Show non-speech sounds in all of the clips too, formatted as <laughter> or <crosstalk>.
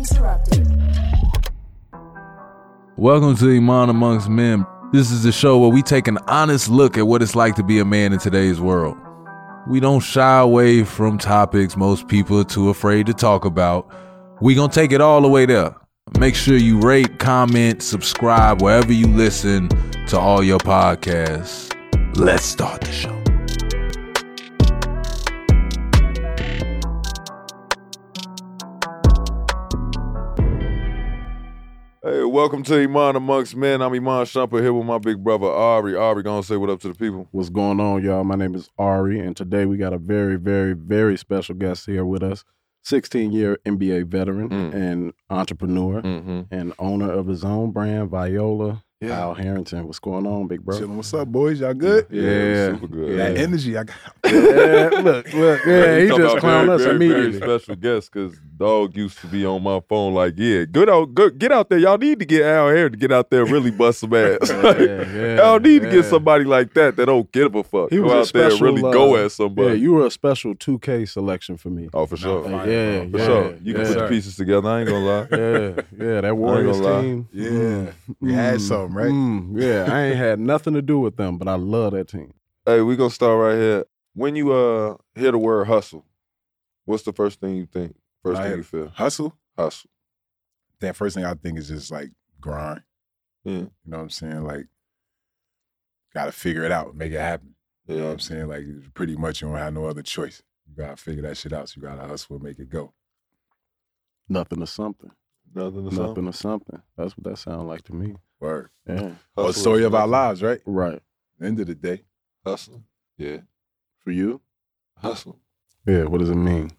Uninterrupted. Welcome to Iman Amongst Men. This is the show where we take an honest look at what it's like to be a man in today's world. We don't shy away from topics most people are too afraid to talk about. We gonna take it all the way there. Make sure you rate, comment, subscribe wherever you listen to all your podcasts. Let's start the show. Welcome to Iman Amongst Men. I'm Iman Shumpert here with my big brother Ari. Ari, gonna say what up to the people. What's going on, y'all? My name is Ari, and today we got a very, very, very special guest here with us. 16 year NBA veteran Mm. and entrepreneur Mm-hmm. and owner of his own brand, Viola. Yeah. Al Harrington. What's going on, big bro? Chilling. What's up, boys? Y'all good? Yeah. super good. That energy I got. yeah, look, look, yeah, he talk just about clowned very, us very, immediately. Very special guest because dog used to be on my phone like, yeah, good out, good, get out there. Y'all need to get Al here to get out there and really bust some ass. <laughs> Like, yeah, Y'all need to get somebody like that that don't give a fuck. He go was a out there and special, really go uh, at somebody. Yeah, you were a special 2K selection for me. oh, for sure. Fine, yeah, for yeah, sure. You can yeah. put the pieces together. I ain't gonna lie. Yeah, yeah, that Warriors team. Yeah. We had Mm, something, right? mm, yeah, I ain't had nothing to do with them, but I love that team. Hey, we gonna start right here. When you uh hear the word hustle, what's the first thing you think? First When thing you feel? Hustle. Hustle. That first thing I think is just like grind. Yeah. You know what I'm saying? Like, gotta figure it out, make it happen. You know what Yeah. I'm saying? Like, pretty much you don't have no other choice. You gotta figure that shit out. So you gotta hustle and make it go. Nothing or something. Nothing to Nothing something. to something. That's what that sounds like to me. Word. Yeah. Well, the story is of our lives, right? Right. End of the day. Hustle. Yeah. For you? Hustle. Yeah. What does it mean?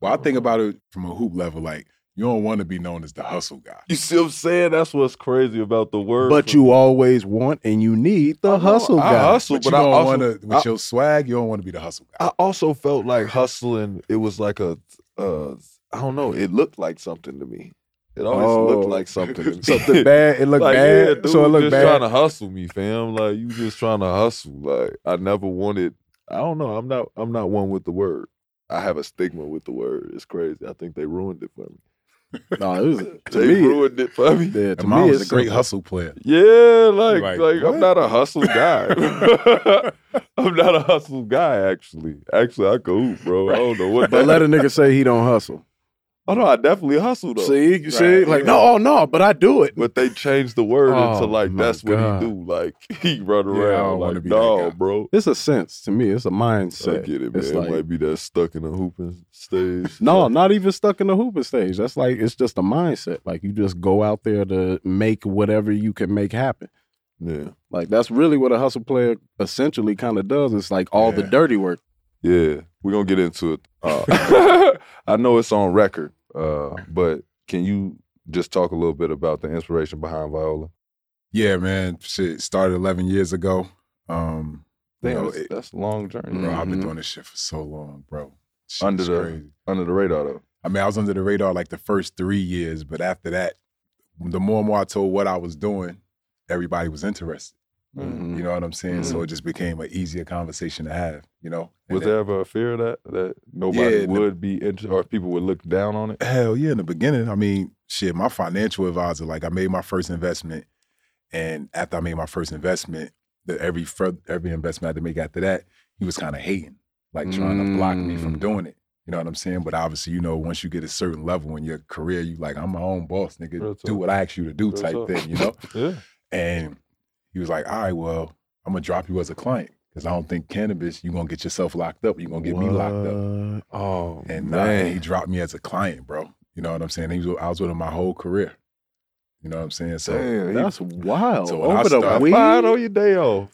Well, I think about it from a hoop level. Like, you don't want to be known as the hustle guy. You see what I'm saying? That's what's crazy about the word. But you always want and you need the I know, hustle I guy. hustle, But, but, you I don't want to, with I, your swag, you don't want to be the hustle guy. I also felt like hustling. It was like a, uh, I don't know. It looked like something to me. It always Oh. looked like something. <laughs> Something bad. It looked like, bad. Yeah, dude, so it looked just bad. trying to hustle me, fam. Like you just trying to hustle. Like I never wanted. I don't know. I'm not. I'm not one with the word. I have a stigma with the word. It's crazy. I think they ruined it for me. <laughs> no, it was, <laughs> to they me, ruined it for me. yeah, to me, it's a great simple. hustle player. Yeah, like Like, like. I'm not a hustle guy. I'm not a hustle guy. Actually, actually, I go hoop, bro. I don't know what. But let a nigga say he don't hustle. Oh no, I definitely hustle though. See, you see, like yeah. no, oh no, but I do it. But they changed the word into Oh, like my that's what God. he do. Like <laughs> he run Yeah, I around wanna like guy. bro. It's a sense to me. It's a mindset. I get it, man. It's it might be that stuck in a hooping stage. No, not even stuck in the hooping stage. That's like it's just a mindset. Like you just go out there to make whatever you can make happen. Yeah, Like that's really what a hustle player essentially kind of does. It's like all the dirty work. yeah. We're gonna get into it. Uh, <laughs> <laughs> I know it's on record, uh, but can you just talk a little bit about the inspiration behind Viola? Yeah, man. Shit started 11 years ago. Um, you know, that's, it- that's a long journey. bro, I've been Mhm. doing this shit for so long, bro. Shit Under the- crazy. Under the radar though. I mean, I was under the radar like the first three years, but after that, the more and more I told what I was doing, everybody was interested. Mm-hmm. You know what I'm saying? So it just became an easier conversation to have. You know? And Was then- there ever a fear of that that nobody Yeah, the- would be interested or people would look down on it? Hell yeah, in the beginning. I mean, shit, my financial advisor, like I made my first investment. And after I made my first investment, the every every investment I had to make after that, he was kind of hating, like trying to block me from Mm. doing it. You know what I'm saying? But obviously, you know, once you get a certain level in your career, you like, I'm my own boss, nigga. Real Do talk. what I ask you to do, Real type talk. thing, you know? <laughs> Yeah. And he was like, all right, well, I'm gonna drop you as a client. Cause I don't think cannabis, you're gonna get yourself locked up. You're gonna get me locked up. Oh And nah, man, he dropped me as a client, bro. You know what I'm saying? He was, I was with him my whole career. You know what I'm saying? So Damn, he- That's wild. So I Over the started- weed. on your day off.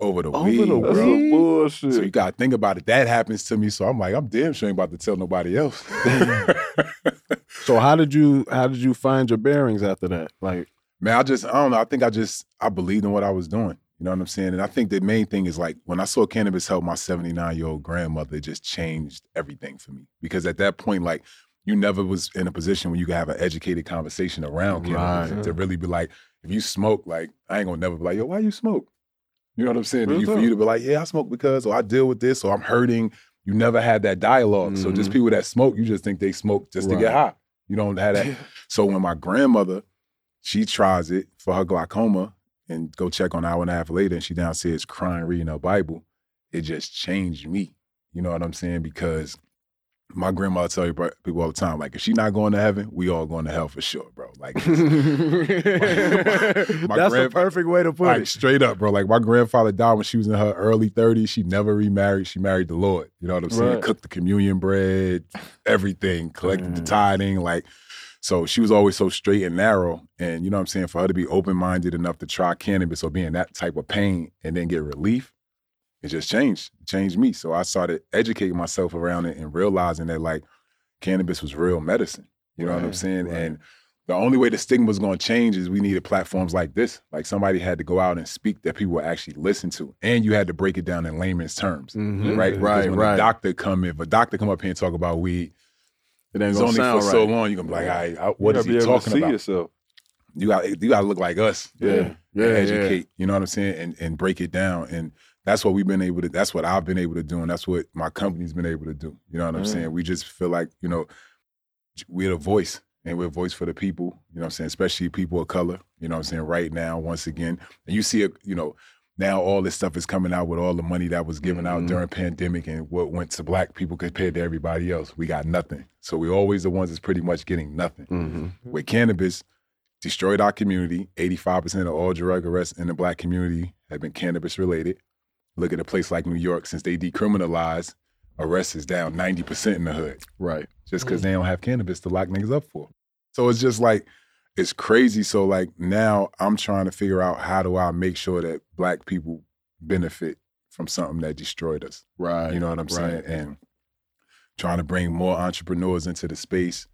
over the Over weed, the bro. That's weed? bullshit. So you gotta think about it. That happens to me. So I'm like, I'm damn sure ain't about to tell nobody else. <laughs> So how did you how did you find your bearings after that? Like Man, I just I don't know. I think I just I believed in what I was doing. You know what I'm saying? And I think the main thing is like when I saw cannabis help my 79 year old grandmother, it just changed everything for me. Because at that point, like you never was in a position where you could have an educated conversation around cannabis Right. to really be like, if you smoke, like I ain't gonna never be like, yo, why you smoke? You know what I'm saying? You, for you to be like, yeah, I smoke because, or I deal with this, or I'm hurting. You never had that dialog So just Mhm. people that smoke, you just think they smoke just to get high. You don't have that. <laughs> so when my grandmother, she tries it for her glaucoma and go check on an hour and a half later and she downstairs crying, reading her Bible, it just changed me. You know what I'm saying? Because my grandma tell you people all the time, like if she not going to heaven, we all going to hell for sure, bro. Like <laughs> <laughs> That's the perfect way to put like it. straight up, bro. Like my grandfather died when she was in her early 30s. She never remarried. She married the Lord. You know what I'm saying? Right. Cooked the communion bread, everything, collected the Mm. tithing, like so she was always so straight and narrow. And you know what I'm saying? For her to be open-minded enough to try cannabis or be in that type of pain and then get relief, it just changed. It changed me. So I started educating myself around it and realizing that like cannabis was real medicine. You know what I'm saying? right. And the only way the stigma was going to change is we needed platforms like this. Like somebody had to go out and speak that people would actually listen to, and you had to break it down in layman's terms, Mhm. right? Right, when right. A doctor come in, if a doctor come up here and talk about weed, It ain't it's gonna only for sound right. so long. You're gonna be like, all right, I- what you is gotta he be able to talking see about? yourself. You got you got to look like us, Yeah, and yeah, yeah. educate. You know what I'm saying, and and break it down. And that's what we've been able to. That's what I've been able to do, and that's what my company's been able to do. You know what I'm Mm. saying? We just feel like you know we're a voice, and we're a voice for the people. You know what I'm saying? Especially people of color. You know what I'm saying? Right now, once again, and you see it. You know. Now all this stuff is coming out with all the money that was given out Mhm. during pandemic and what went to black people compared to everybody else. We got nothing. So we're always the ones that's pretty much getting nothing Mhm. with cannabis destroyed our community. 85% of all drug arrests in the black community have been cannabis related. Look at a place like New York, since they decriminalized, arrests is down 90% in the hood Right. just because they don't have cannabis to lock niggas up for. So it's just like, it's crazy. So like now I'm trying to figure out how do I make sure that black people benefit from something that destroyed us. Right. You know what I'm saying? And trying to bring more entrepreneurs into the space.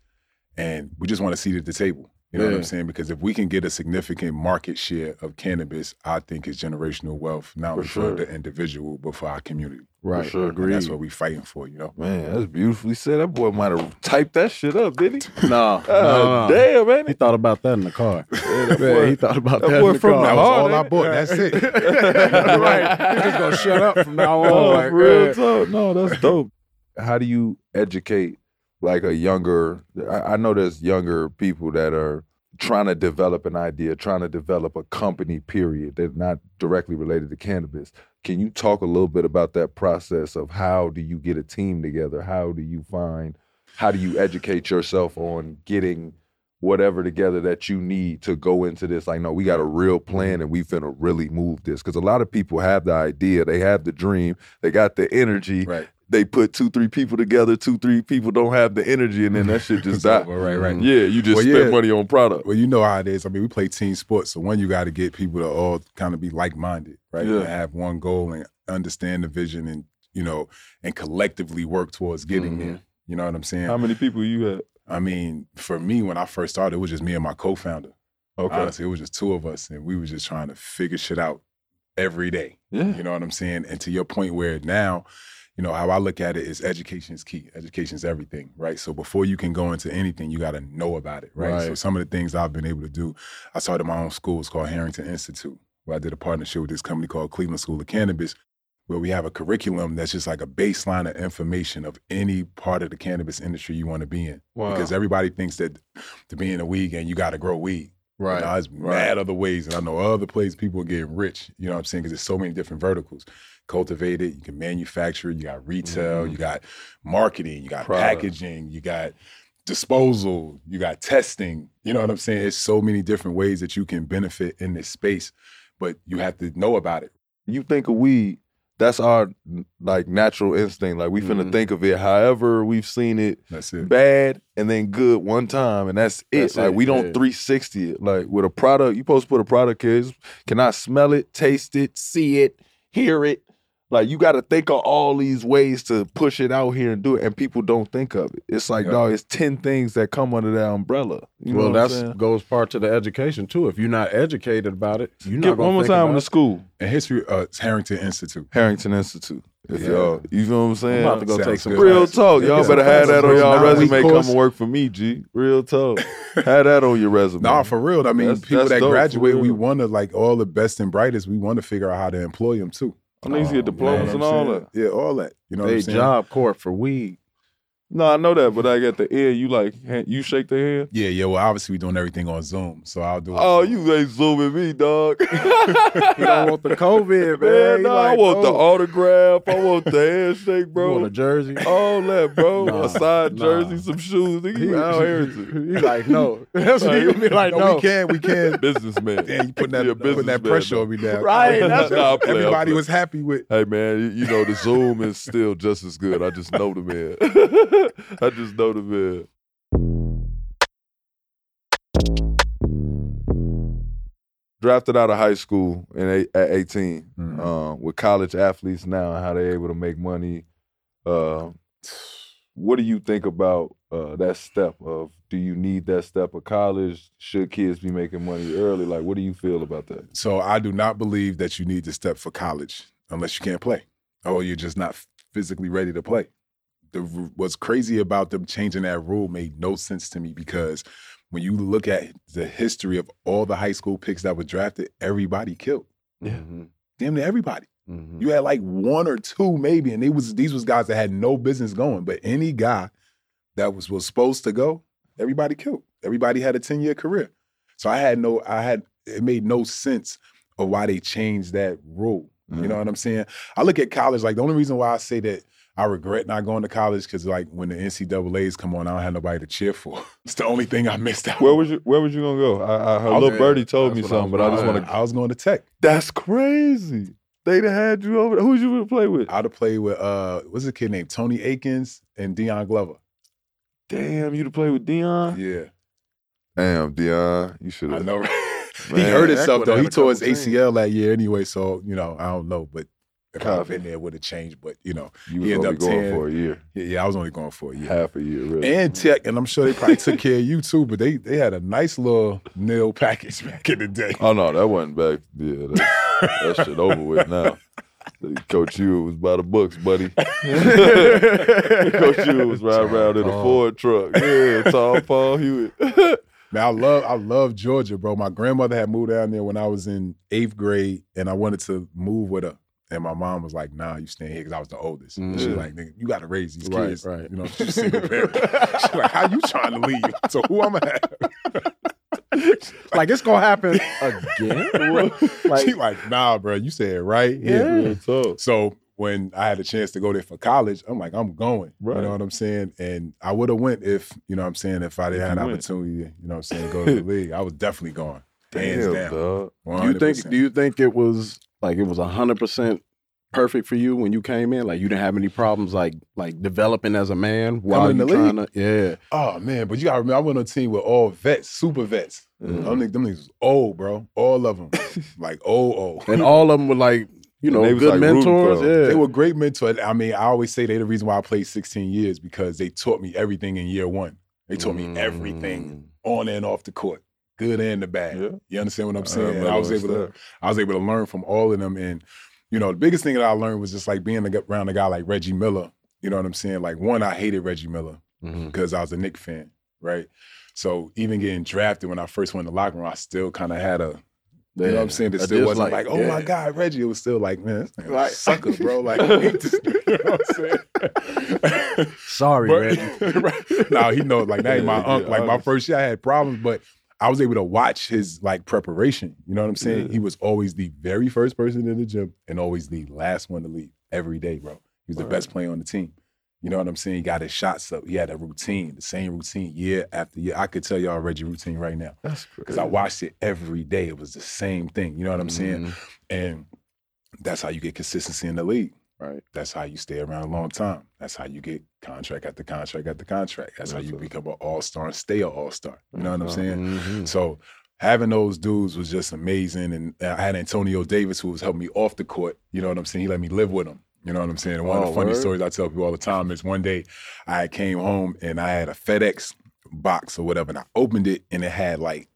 And we just want to see it at the table. You know what I'm saying? Because if we can get a significant market share of cannabis, I think it's generational wealth, not only sure. for the individual, but for our community. Right. sure. And Agreed. that's what we're fighting for, you know? Man, that's beautifully said. That boy might have typed that shit up, did he? no, God no, no. damn, man. He thought about that in the car. that <laughs> boy- he thought about that that, boy in the from car. the That was all I it? bought. That's it. <laughs> right. He's just gonna shut up from now <laughs> on. Oh, like, real yeah. talk. No, that's dope. How do you educate like a younger? I, I know there's younger people that are trying to develop an idea, trying to develop a company. Period. They're not directly related to cannabis. Can you talk a little bit about that process of how do you get a team together? How do you find? How do you educate yourself on getting? whatever together that you need to go into this. Like, no, we got a real plan and we finna really move this. Because a lot of people have the idea, they have the dream, they got the energy. Right. They put two, three people together, two, three people don't have the energy, and then that shit just <laughs> It's die. over, right, right. Yeah, you just Well, spend yeah. money on product. Well, you know how it is. I mean, we play team sports, so one, you got to get people to all kind of be like minded, right? Yeah. And have one goal and understand the vision, and you know, and collectively work towards getting Mhm. there. You know what I'm saying? How many people you had? I mean, for me, when I first started, it was just me and my co-founder. Okay. Honestly, it was just two of us, and we were just trying to figure shit out every day. Yeah. You know what I'm saying? And to your point, where now, you know, how I look at it is education is key. Education is everything, right? So before you can go into anything, you got to know about it, right? So some of the things I've been able to do, I started my own school. It's called Harrington Institute, where I did a partnership with this company called Cleveland School of Cannabis, where we have a curriculum that's just like a baseline of information of any part of the cannabis industry you want to be in. Wow. Because everybody thinks that to be in a weed game, you got to grow weed. Right. You know, there's mad other ways, and I know other places people are getting rich. You know what I'm saying? Because there's so many different verticals. Cultivated, you can manufacture you got retail, Mhm. you got marketing, you got Product. packaging, you got disposal, you got testing. You know what I'm saying? It's so many different ways that you can benefit in this space, but you have to know about it. you think of weed, that's our like natural instinct. Like we finna Mhm. think of it however we've seen it That's it. bad and then good one time, and that's it. That's like it, we don't yeah. 360 it. Like with a product, you supposed to put a product here. it's- Can I smell it, taste it, see it, hear it? Like you got to think of all these ways to push it out here and do it, and people don't think of it. It's like, Yeah. dog, it's ten things that come under that umbrella. You well, that's goes part to the education too. If you're not educated about it, you're not Get one more time in the school, And history, uh, it's Harrington Institute. Harrington Institute. If Yeah. y'all, you know what I'm saying? I'm about to go Sounds take some. Real classes. talk, y'all Yeah, better have that on y'all resume. course. Come and work for me, G. Real talk. <laughs> have that on your resume. Nah, for real. I mean, That's- people that's that dope, graduate, we want to like all the best and brightest. We want to figure out how to employ them too. I need to get diplomas what and all that. Yeah, all that. You know what They I'm saying? job court for weed. No, I know that, but like at the end, you like hand- you shake the hand. Yeah, yeah. Well, obviously we doing everything on Zoom, so I'll do it. Oh, you ain't zooming me, dog. <laughs> He don't want the COVID, man. <laughs> Man, no, like, I want the oh. autograph. I want the handshake, <laughs> You bro. want a jersey? All that, bro. Nah, a side nah. jersey, some shoes. Nigga, you out here. He like, no. That's what he be like, no, no. we can, we can. Businessman. Damn, you putting that, Yeah, putting that pressure though. on me now. Right, that's- Nah, I play, Everybody was happy with. Hey man, you, you know the Zoom is still just as good. I just know the man. <laughs> I just know the man. Drafted out of high school in eight, at 18 Mhm. uh, with college athletes now and how they're able to make money. Uh, what do you think about uh, that step of do you need that step of college? Should kids be making money early? Like, what do you feel about that? So I do not believe that you need to step for college unless you can't play, or you're just not physically ready to play. The, what's crazy about them changing that rule made no sense to me because when you look at the history of all the high school picks that were drafted, everybody killed. Yeah. Damn near everybody. Mhm. You had like one or two maybe, and they was these was guys that had no business going. But any guy that was was supposed to go, everybody killed. Everybody had a ten year career. So I had no, I had it made no sense of why they changed that rule. You know what I'm saying? I look at college like the only reason why I say that I regret not going to college because like when the NCAA's come on, I don't have nobody to cheer for. <laughs> It's the only thing I missed out. Where was you? Where was you gonna go? I, I heard I was- little birdie told me that's what something, was but I just want to. I was going to Tech. That's crazy. They'd have had you over. there. Who'd you play with? I'd have played with uh, what's a kid named Tony Akins and Dion Glover. Damn, you to play with Dion. Yeah. Damn, Dion, you should I have. know. right? <laughs> he Man, hurt himself though. He a tore his couple teams. ACL that year anyway, so you know I don't know, but if I'd been there, would have changed. But you know, You He ended up going 10. for a year, yeah, yeah, I was only going for a year. half a year, really. And Tech, and I'm sure they probably took care of you too. But they they had a nice little NIL <laughs> package back in the day. oh no, that wasn't back. Yeah, that, that shit over with now. Coach you was by the books, buddy. <laughs> Coach you was riding around in a. Ford truck. Yeah, tall Paul Hewitt. <laughs> Man, I love I love Georgia, bro. My grandmother had moved down there when I was in eighth grade, and I wanted to move with her. And my mom was like, "Nah, you staying here because I was the oldest." And she's Mhm. like, "Nigga, you got to raise these Right, kids, right. You know, she's single parent. <laughs> she's like, "How you trying to leave? So who I'm gonna have?" <laughs> Like it's gonna happen <laughs> again. Like- she like, "Nah, bro, you said it right." Yeah. Real talk. So when I had a chance to go there for college, I'm like, I'm going. Right. You know what I'm saying? And I would have went if, you know what I'm saying, if I didn't have an went. opportunity, you know what I'm saying, go to the league. I was definitely going. Hands Damn, down. dog. Do you think? Do you think it was like it was hundred percent perfect for you when you came in? Like you didn't have any problems like like developing as a man while you trying to yeah. Oh man, but you gotta remember, I went on a team with all vets, super vets. Mhm. Them, niggas, them niggas was old, bro. All of them, <laughs> like old, old. And all of them were like you know they good like, mentors. Yeah, They were great mentors. I mean, I always say they're the reason why I played 16 years because they taught me everything in year one. They taught me everything on and off the court, good and the bad. Yeah. You understand what I'm saying? Remember I was able to. I was able to learn from all of them. And, you know, the biggest thing that I learned was just like being around a guy like Reggie Miller. You know what I'm saying? Like, one, I hated Reggie Miller mm-hmm. because I was a Knick fan, right? So even getting drafted when I first went to the locker room, I still kind of had a, you know what I'm saying? It still wasn't dislike, like, oh my. God, Reggie. It was still like, man, this nigga a sucker, bro. <laughs> Like, hate this. You know what I'm saying? Sorry, Reggie. <laughs> right. No, he knows like that ain't my Yeah, uncle. yeah, Like my first year I had problems, but I was able to watch his like preparation. You know what I'm saying? Yeah. He was always the very first person in the gym and always the last one to leave every day, bro. He was the Right. best player on the team. You know what I'm saying? He got his shots up. He had a routine, the same routine year after year. I could tell y'all Reggie routine right now That's because I watched it every day. It was the same thing. You know what I'm saying? Mhm. And that's how you get consistency in the league. Right. That's how you stay around a long time. That's how you get contract after contract after contract. That's how you become an all star and stay an all star. You know what I'm Mhm. saying? Mhm. So having those dudes was just amazing. And I had Antonio Davis who was helping me off the court. You know what I'm saying? He let me live with him. You know what I'm saying? One of Oh, the funny word? stories I tell people all the time is one day I came home and I had a FedEx box or whatever, and I opened it and it had like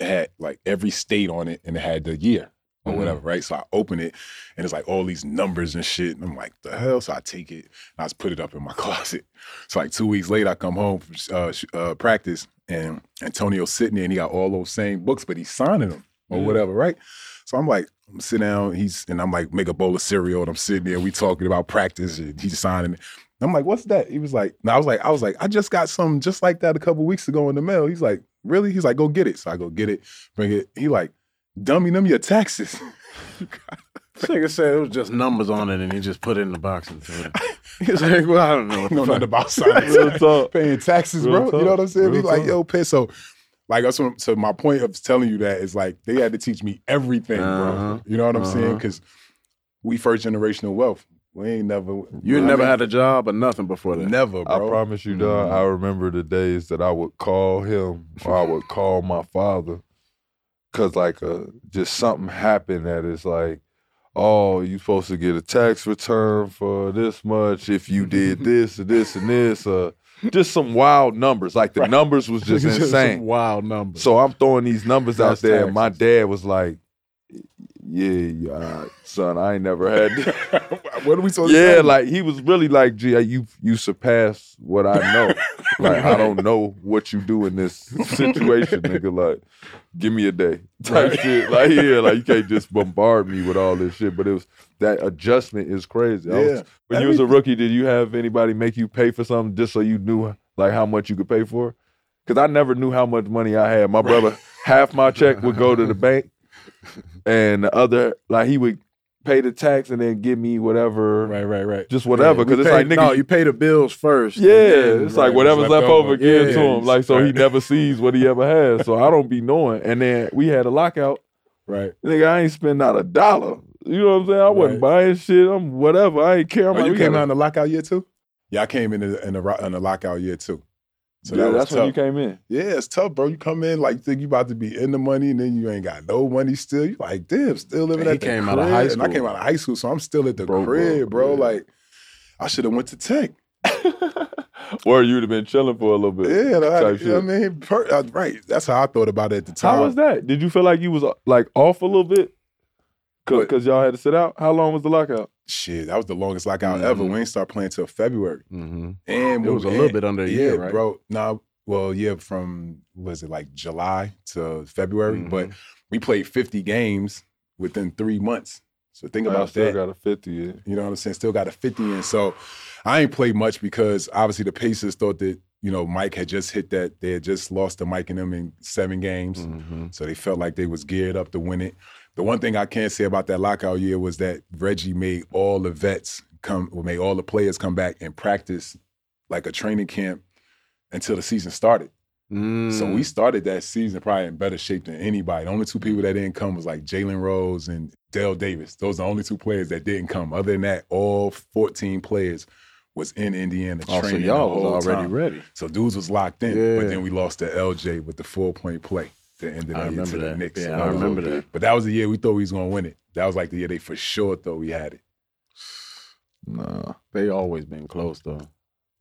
it had like every state on it and it had the year or Mhm. whatever, right? So I open it and it's like all these numbers and shit. And I'm like, the hell? So I take it and I just put it up in my <laughs> closet. So like two weeks later, I come home from uh, uh, practice and Antonio's sitting there and he got all those same books, but he's signing them or Yeah. whatever, right? So I'm like, I'm sitting down, he's and I'm like, make a bowl of cereal, and I'm sitting there, we talking about practice, and he's signing it. I'm like, what's that? He was like, no, I was like, I was like, I just got something just like that a couple weeks ago in the mail. He's like, really? He's like, go get it. So I go get it, bring it. He like, dummy them your taxes. This nigga said it was just numbers on it, and he just put it in the box and threw it. <laughs> <laughs> He's like, well, I don't know. What the know nothing about <laughs> signing. Real talk. paying taxes, Real bro. You know what I'm saying? talk. Be Real like, yo, pay. So, like, that's what, so my point of telling you that is like they had to teach me everything, Uh-huh. bro. You know what I'm saying? Uh-huh. Because we first generational wealth. We ain't never. You I never mean, had a job or nothing before that. never, I promise you, dog. Mhm. I remember the days that I would call him or I would call my father, cause like uh, just something happened that is like, oh, you supposed to get a tax return for this much if you did <laughs> this and this and this, uh, just some wild numbers. Like the Right. numbers was just <laughs> Some insane. wild numbers. So I'm throwing these numbers out there, and my dad was like, "Yeah, yeah, son, I ain't never had." <laughs> What are we supposed to yeah, like he was really like, "Gee, you you surpass what I know. Like I don't know what you do in this situation, <laughs> nigga. Like, give me a day type Right. shit. Like, yeah, like you can't just bombard me with all this shit. But it was that adjustment is crazy. I was- Yeah. when you was a rookie, did you have anybody make you pay for something just so you knew like how much you could pay for? Because I never knew how much money I had. My brother, half my check would go to the <laughs> bank, and the other, like he would pay the tax and then give me whatever, right, right, right. just whatever. Because we it's like nigga, no, you pay the bills first. yeah, then- it's right, like whatever's left left over, give it to him. Like so he never sees what he ever has. So I don't be knowing. And then we had a lockout. right. Nigga, I ain't spend not a dollar. You know what I'm saying? I wasn't Right. buying shit. I'm whatever. I ain't care. I'm Oh, like, you came gotta- out in the lockout year too? Yeah, I came in the, in the in the lockout year too. So yeah, that that's tough. when you came in. Yeah, it's tough, bro. You come in like think you about to be in the money, and then you ain't got no money still. You like, damn, still living And he at the came crib. out of high and I came out of high school, so I'm still at the Broke, crib, bro. bro. Like, I should have went to tech. <laughs> or you'd have been chilling for a little bit. Yeah, like, type you know shit. what I mean, per, uh, right. That's how I thought about it at the time. How was that? Did you feel like you was uh, like off a little bit? Because y'all had to sit out. How long was the lockout? Shit, that was the longest lockout ever. Mhm. We ain't start playing till February, Mm-hmm. and It was a and- little bit under a yeah, year, right? bro. No, well, yeah, from was it like July to February, Mhm. but we played 50 games within three months. So think about I still that. got a fifty. Yeah. You know what I'm saying? Still got a 50 in. So I ain't played much because obviously the Pacers thought that, you know, Mike had just hit that. They had just lost to Mike and them in seven games. Mm-hmm. So they felt like they was geared up to win it. The one thing I can't say about that lockout year was that Reggie made all the vets come, or made all the players come back and practice like a training camp until the season started. So Mm. we started that season probably in better shape than anybody. The only two people that didn't come was like Jalen Rose and Dale Davis. Those are the only two players that didn't come. Other than that, all 14 players was in Indiana Oh, so y'all was already time. ready. So dudes was locked in. Yeah. But then we lost to LJ with the four point play to end the I remember that. Knicks. Yeah, I remember that. But that was the year we thought we was gonna win it. That was like the year they for sure thought we had it. Nah. They always been close though.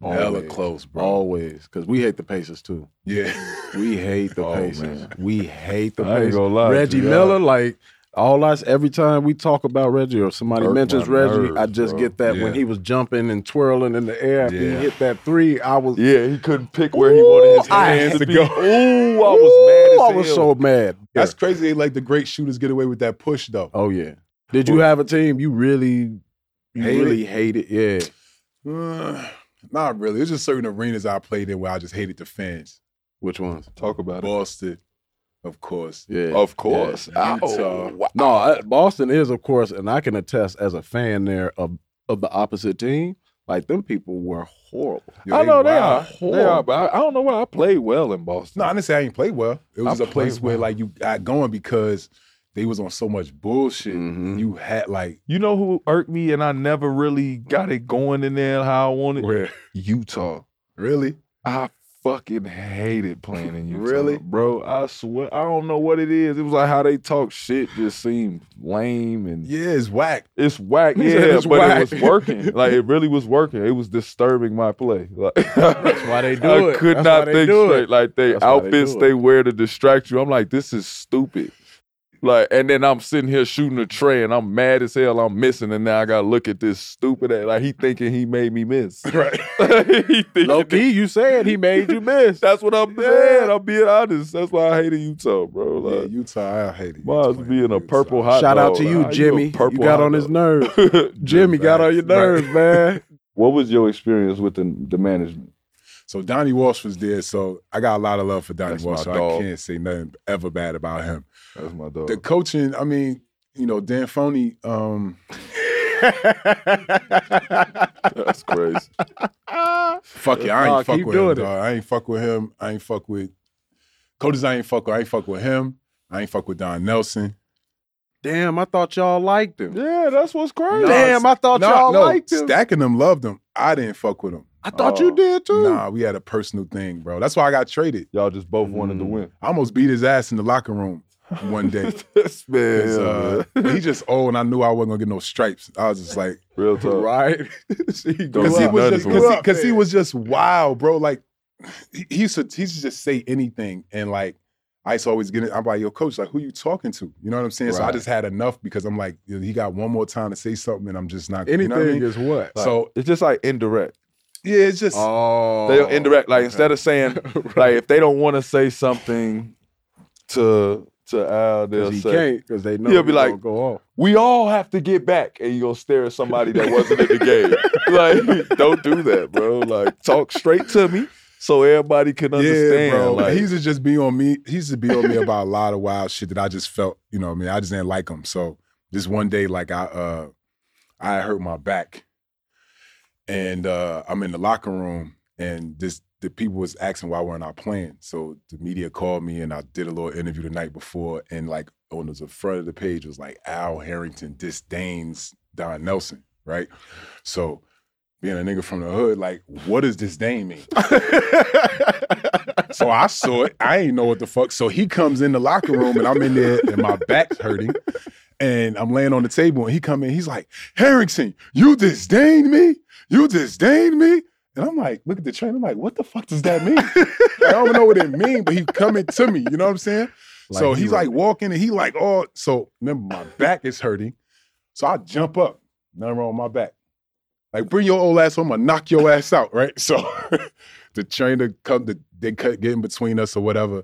Hella Always. close, bro. Always, because we hate the Pacers too. Yeah. We hate the <laughs> Oh, Pacers. man. We hate the I ain't Pacers. gonna lie. Reggie. Miller, like all us every time we talk about Reggie or somebody Irk mentions Reggie, nerves, I just bro. get that when he was jumping and twirling in the air Yeah. he hit that three, I was Yeah, he couldn't pick where he wanted his hands to to go. go. <laughs> Ooh, I was mad as I was hell. so mad. That's crazy. They like the great shooters get away with that push though. Oh yeah. Did you have a team you really you Hate really hated? Yeah. Uh, <sighs> not really. It's just certain arenas I played in where I just hated the fans. Which ones? Talk about it. Boston, of course. Yeah. Of course. Yeah, Oh, Utah. wow. No, I- Boston is, of course, and I can attest as a fan there of of the opposite team. Like them people were horrible. Yo, I know they are. wild. They are, but I, I don't know why I played well in Boston. No, I didn't say I ain't played well. It was I a place played where like you got going because they was on so much bullshit. Mhm. You had like You know who irked me and I never really got it going in there how I wanted? where Utah. really I fucking hated playing in Utah. Really? Bro, I swear I don't know what it is. It was like how they talk shit just seemed lame and yeah, it's whack. it's whack. <laughs> Yeah, it's but whack. it was working. Like it really was working. It was disturbing my play. <laughs> Like That's why they do I it. I could That's not think do it. straight. Like they That's why they outfits they, wear to distract you. I'm like, this is stupid. Like, and then I'm sitting here shooting a trey, and I'm mad as hell. I'm missing, and now I gotta look at this stupid ass. Like he thinking he made me miss. <laughs> Right. <laughs> he thinking Low key, you said he made you miss. <laughs> That's what I'm saying. I'm being honest. That's why I hated Utah, bro. Yeah, Like, Utah, I hate it. mine's being a purple hot Shout out to you, How a Jimmy. You, purple got hot on his dog? nerves. Jimmy got on your Right. nerves, man. What was your experience with the, the management? So Donnie Walsh was there, so I got a lot of love for Donnie That's Walsh. So. I can't say nothing ever bad about him. That's my dog. The coaching, I mean, you know, D'Antoni, um, That's crazy. fuck it, I Nah, ain't fuck with doing him. it. Dog. I ain't fuck with him. I ain't fuck with coaches. I ain't fuck with. I ain't fuck with him. I ain't fuck with Don Nelson. Damn, I thought y'all liked him. Yeah, that's what's crazy. Damn, I thought Nah, y'all no, liked him. stacking them loved him. I didn't fuck with him. I thought Oh. you did too. Nah, we had a personal thing, bro. That's why I got traded. Y'all just both wanted to Mm. win. I almost beat his ass in the locker room one day. <laughs> this 'Cause, man, uh, he just old, and I knew I wasn't gonna get no stripes. I was just like, <laughs> real talk. Right? <laughs> Because he up. was just because him. he was just wild, bro. Like he, he used to he used to just say anything, and like I used to always get it. I'm like, yo, coach, like who you talking to? You know what I'm saying? So I just had enough because I'm like, you know, he got one more time to say something, and I'm just not. anything you know what I mean? is what? So It's just like indirect. yeah, it's just Oh, They indirect. Like okay. instead of saying like if they don't want to say something to to Al, they'll 'Cause he say can't because they know He'll be like- go off. we all have to get back, and you gonna stare at somebody that wasn't in the game. <laughs> Like don't do that, bro. Like talk straight to me so everybody can understand. Yeah, bro. Like he used to just be on me. He used to be on me about a lot of wild shit that I just felt, you know, what I mean, I just didn't like him. So this one day, like I uh I hurt my back. And uh I'm in the locker room and this the people was asking why weren't I playing. So the media called me and I did a little interview the night before and like on the front of the page was like Al Harrington disdains Don Nelson, right? So being a nigga from the hood, like, what does disdain mean? So I saw it. I ain't know what the fuck. So he comes in the locker room and I'm in there and my back's hurting. And I'm laying on the table and he come in. He's like, Harrington, you disdain me? You disdain me? And I'm like, look at the train. I'm like, what the fuck does that mean? I don't know what it means, but he coming to me. You know what I'm saying? so Like he he's right. like walking and he like, oh, so remember my back is hurting. So I jump up. Nothing wrong with my back. Like, bring your old ass home, I'll knock your ass out, right? So <laughs> the trainer come to they cut get in between us or whatever.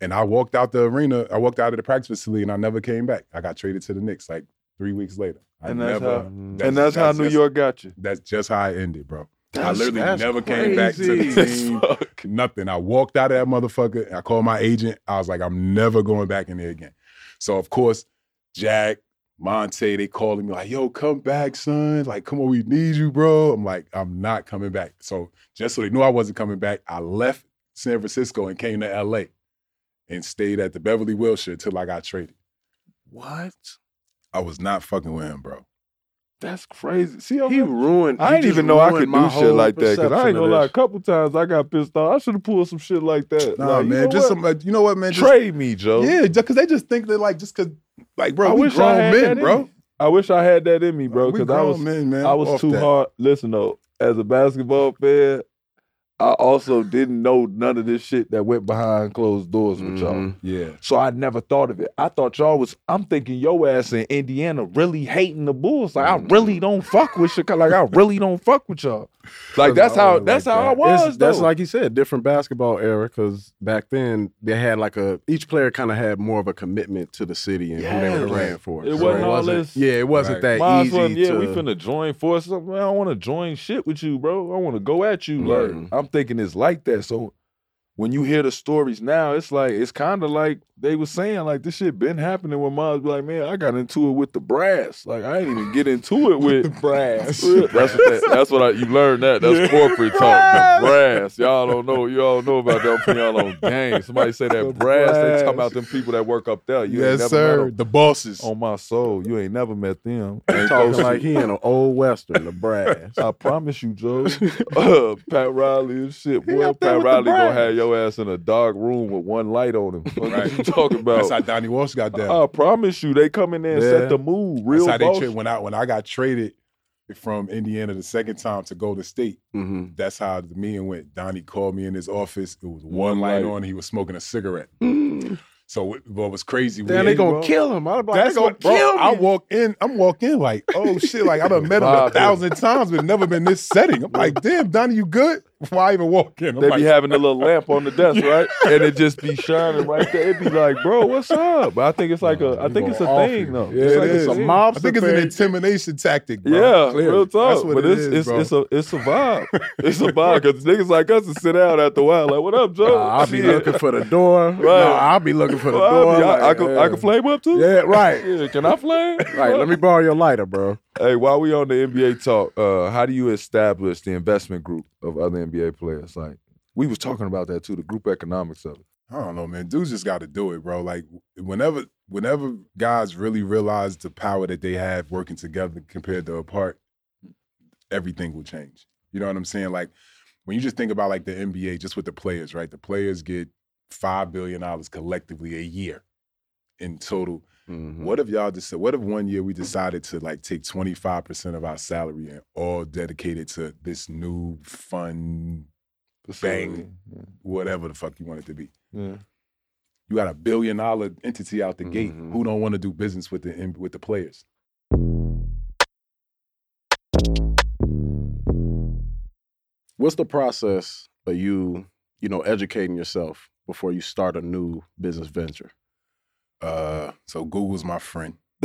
And I walked out the arena, I walked out of the practice facility and I never came back. I got traded to the Knicks like three weeks later. I And that's never how- mm. and that's, how New just- York got you. That's just how I ended, bro. I literally that's never came back to the <laughs> crazy. team. Nothing. I walked out of that motherfucker. I called my agent. I was like, I'm never going back in there again. So of course, Jack, Monta, they calling me like, yo, come back, son. Like, come on, we need you, bro. I'm like, I'm not coming back. So just so they knew I wasn't coming back, I left San Francisco and came to LA and stayed at the Beverly Wilshire until I got traded. What? I was not fucking with him, bro. That's crazy. See, I'm He ruined. I he didn't even know I could do shit like that. Cause I ain't gonna lie, a couple times I got pissed off. I should have pulled some shit like that. Nah, Like, you man, know just what? some, you know what, man? Just, trade me, Joe. yeah, because they just think that like just because, like, bro, I we wish I grown had men, that in bro. me. I wish I had that in me, bro. Because I was men, man. I was Off too that. hard. Listen though, as a basketball fan, I also didn't know none of this shit that went behind closed doors with y'all. Mhm. Yeah. So I never thought of it. I thought y'all was. I'm thinking your ass in Indiana really hating the Bulls. Like I really don't fuck with Chicago. Like I really don't fuck with y'all. Like that's how. That's like how I was. It's- that's though. like you said, different basketball era. Because back then they had like a each player kind of had more of a commitment to the city and who they were like, playing for. it So wasn't all this- Yeah, it wasn't Right. that Might as easy. well, yeah, to, we finna join forces. Man, I don't want to join shit with you, bro. I want to go at you. Like Mhm. I'm thinking it's like that. So when you hear the stories now, it's like it's kind of like they was saying like this shit been happening. When moms be like, man, I got into it with the brass. Like I ain't even get into it with The brass. <laughs> that's what that, that's what I, you learned that. That's corporate talk. The <laughs> brass. Y'all don't know. Y'all know about that. I'm putting y'all on game. Somebody say that The brass. They brass. talking about them people that work up there. You ain't yes, never met sir. 'em. The bosses. On my soul, you ain't never met them. <laughs> Ain't talking like he in an old western, the brass. I promise you, Joe. Uh, Pat Riley and shit, boy. Pat Riley gonna brass. have your ass in a dark room with one light on him. What Right. you talking That's how Donnie Walsh got down. I promise you, they come in there and Yeah. set the mood. Real That's how they boss. tra- when I when I got traded from Indiana the second time to Golden State. hmm That's how the meeting went. Donnie called me in his office. It was One one light light. on. He was smoking a cigarette. So what was crazy? Damn, we- they gonna bro. kill him. I'm like, That's gonna what, bro. kill me. I walk in. I'm walking in like, oh shit! Like I done <laughs> met him a thousand times, but never been this setting. I'm like, damn, Donnie, you good? <laughs> Before I even walk in, I'm They like, be having a little <laughs> lamp on the desk, right? And it just be shining right there. It be like, bro, what's up? But I think it's like a, I think it's a thing though. Yeah, it's like is. a a mob I think it's an intimidation tactic. Bro. Yeah, Clearly. real talk. That's what but it it's is, it's bro. it's a it's a vibe. <laughs> It's a vibe because niggas like us to sit down after a while. Like, what up, Joe? Nah, I'll be Shit. looking for the door. Right. No, I'll be looking for the Well, door. I, be- I, I like, can yeah. I can flame up too. Yeah, right. Yeah, can I flame? Right. Let me borrow your lighter, bro. Hey, while we on the NBA talk, uh, how do you establish the investment group of other NBA players? Like we was talking about that too, the group economics of it. I don't know, man. Dudes just got to do it, bro. Like whenever, whenever guys really realize the power that they have working together compared to apart, everything will change. You know what I'm saying? Like when you just think about like the NBA, just with the players, right? The players get five billion dollars collectively a year in total. Mm-hmm. What if y'all just said, what if one year we decided to like take 25% of our salary and all dedicate it to this new fun, Facility. whatever the fuck you want it to be? Yeah. You got a billion dollar entity out the gate. Mhm. Who don't want to do business with the with the players? What's the process of you, you know, educating yourself before you start a new business venture? Uh, so Google's my friend. <laughs>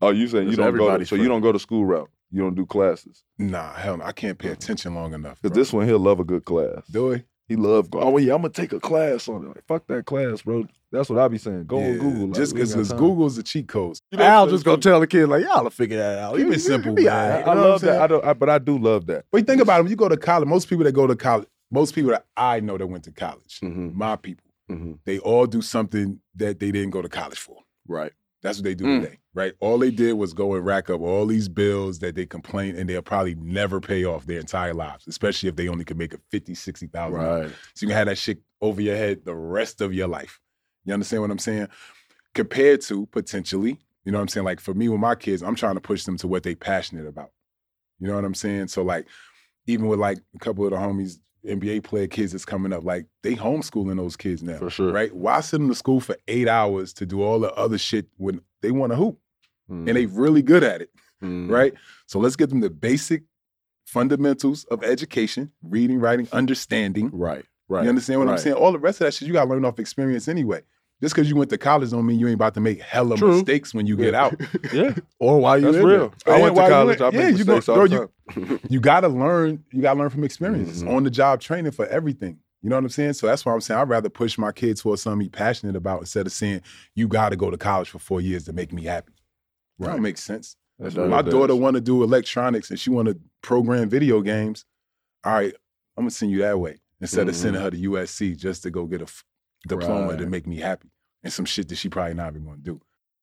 oh, you saying you don't go? To, so you don't go to school route. You don't do classes Nah, hell no, I can't pay attention long enough. because bro. this one he'll love a good class. do it. He love. go- Oh yeah, I'm gonna take a class on it. Like, fuck that class, bro. That's what I be saying. Go on Google. Like, just we ain't got because. Google's the cheat codes. Al just gonna tell the kid like, y'all will figure that out. Keep You- it simple, you be man. right. I You know I'm love that. I don't. I, but I do love that. But you think about it, when you go to college, most people that go to college, most people that I know that went to college, Mhm, my people, mhm. they all do something that they didn't go to college for. Right. That's what they do Mm. today, right? All they did was go and rack up all these bills that they complain and they'll probably never pay off their entire lives, especially if they only can make a 50, 60,000. Right. So you can have that shit over your head the rest of your life. You understand what I'm saying? Compared to potentially, you know what I'm saying? Like for me with my kids, I'm trying to push them to what they passionate about. You know what I'm saying? So like even with like a couple of the homies, NBA player kids that's coming up, like they homeschooling those kids now. For sure. Right? Why send them to school for eight hours to do all the other shit when they want to hoop Mm, and they really good at it? mm. Right? So let's give them the basic fundamentals of education, reading, writing, understanding. Right. Right. You understand what I'm saying? All the rest of that shit you gotta learn off experience anyway. Just because you went to college don't mean you ain't about to make hella True. mistakes when you get out. <laughs> Yeah, <laughs> Or while you that's real. there. I Yeah, went to college. I yeah, make you go- all time. <laughs> you gotta learn, you gotta learn from experience. Mhm. On the job training for everything. You know what I'm saying? So that's why I'm saying I'd rather push my kids towards something he's passionate about instead of saying, you gotta go to college for four years to make me happy. That Right. don't make sense. That's My daughter want to do electronics and she want to program video games. All right, I'm gonna send you that way instead of Mhm. sending her to USC just to go get a diploma to make me happy and some shit that she probably not even gonna do.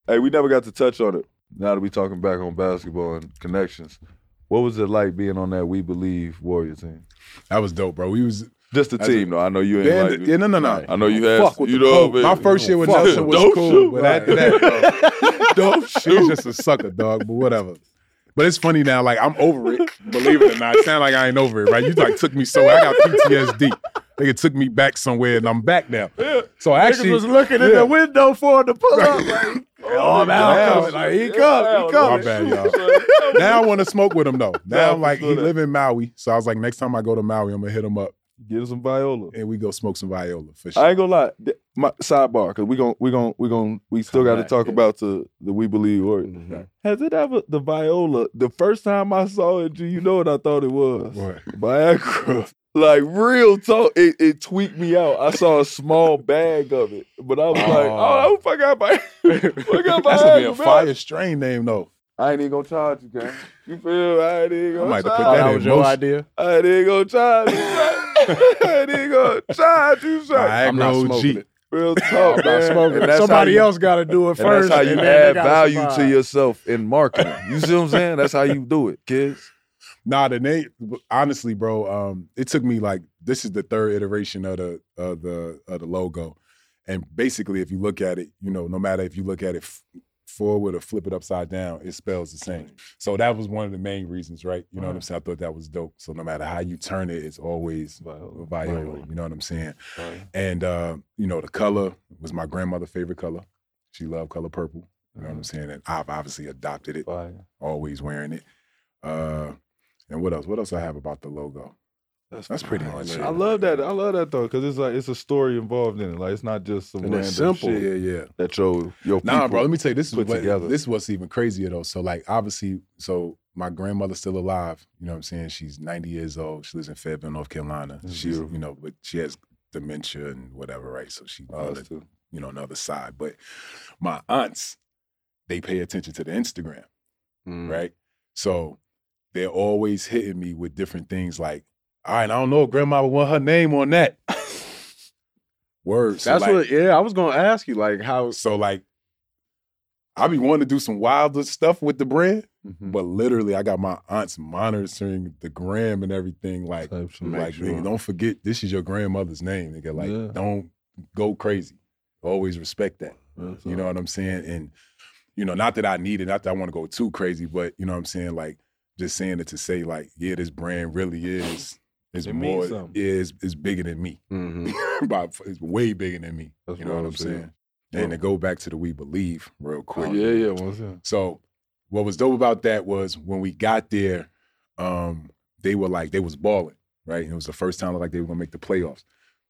Hey, we never got to touch on it. Now that we talking back on basketball and connections, what was it like being on that We Believe Warrior team? That was dope, bro. We was Just the That's a- team, though. I know you ain't band, like. yeah, no, no, no. Right. I know you had. Fuck with you know. My first year with Nelson was Don't cool, shoot. but after that, don't He's shoot. just a sucker, dog. But whatever. But it's funny now. Like I'm over it. Believe it or not, it sound like I ain't over it, right? You like took me so. I got PTSD. Nigga took me back somewhere, and I'm back now. So I actually, Niggas was looking in the window for him to pull up. Like, <laughs> oh, man, I'm coming. coming. Like, he come, he. My bad, y'all. <laughs> now I want to smoke with him though. Now I'm like, he live in Maui, so I was like, next time I go to Maui, I'm gonna hit him up Get us some viola. and we go smoke some viola for sure. I ain't gonna lie. My sidebar, because we gon' we gon' we gon' we still got to talk yeah. about the the We Believe Warrior. Mhm. Has it ever the viola? The first time I saw it, you know what I thought it was? What? Viagra. Like real talk, it, it tweaked me out. I saw a small bag of it, but I was like, Oh. "Oh, fuck got Viagra." <laughs> Fuck got That's gonna be a man. fire strain name though. I ain't even gonna charge you, gang. You feel? I ain't even gonna might have charge put Oh, that that was your motion. idea? I ain't even gonna charge you. <laughs> I ain't even gonna charge you, son. Viagra I'm not OG. smoking it. Real talk, not man. smoking And it. that's Somebody you, else got to do it And first. that's how you and add gotta value to yourself in marketing. You see what I'm saying? That's how you do it, kids. Nah, the name. Honestly, bro, um, it took me like this is the third iteration of the of the of the logo, and basically, if you look at it, you know, no matter if you look at it f- forward or flip it upside down, it spells the same. So that was one of the main reasons, right? You know what I'm saying? I thought that was dope. So no matter how you turn it, it's always Viola. Viola. You know what I'm saying? And uh, you know, the color was my grandmother's favorite color. She loved color purple. You know what I'm saying? And I've obviously adopted it, always wearing it. Uh, and what else? What else I have about the logo? That's pretty much it. I love that. I love that though, because it's like it's a story involved in it. Like it's not just some And random it's simple. shit Yeah, yeah. that your your Nah, bro. Let me tell you, this is what, together. this is what's even crazier though. So like, obviously, so my grandmother's still alive. You know what I'm saying? She's 90 years old. She lives in Fayetteville, North Carolina. That's She's beautiful. you know, but she has dementia and whatever, right? So she on Us the, too. you know another side. But my aunts, they pay attention to the Instagram, Mm. right? So they're always hitting me with different things like, all right, I don't know if grandma would want her name on that. <laughs> Words. So That's like- what. Yeah, I was gonna ask you like how. so like, I be wanting to do some wilder stuff with the brand, Mhm. but literally, I got my aunts monitoring the gram and everything. Like, Type shit. Make like sure. nigga, don't forget this is your grandmother's name. Nigga, like, Yeah. don't go crazy. Always respect that. That's You all. know what I'm saying? And you know, not that I need it, not that I want to go too crazy, but you know what I'm saying? Like, just saying it to say, like, yeah, this brand really is. Is It means more something. is is bigger than me. Mhm. <laughs> By, it's way bigger than me. That's you know what what I'm I'm saying? saying. And to go back to the We Believe real quick. Oh, yeah, yeah. What's that? So what was dope about that was when we got there, um, they were like they was balling, right? And it was the first time like they were gonna make the playoffs.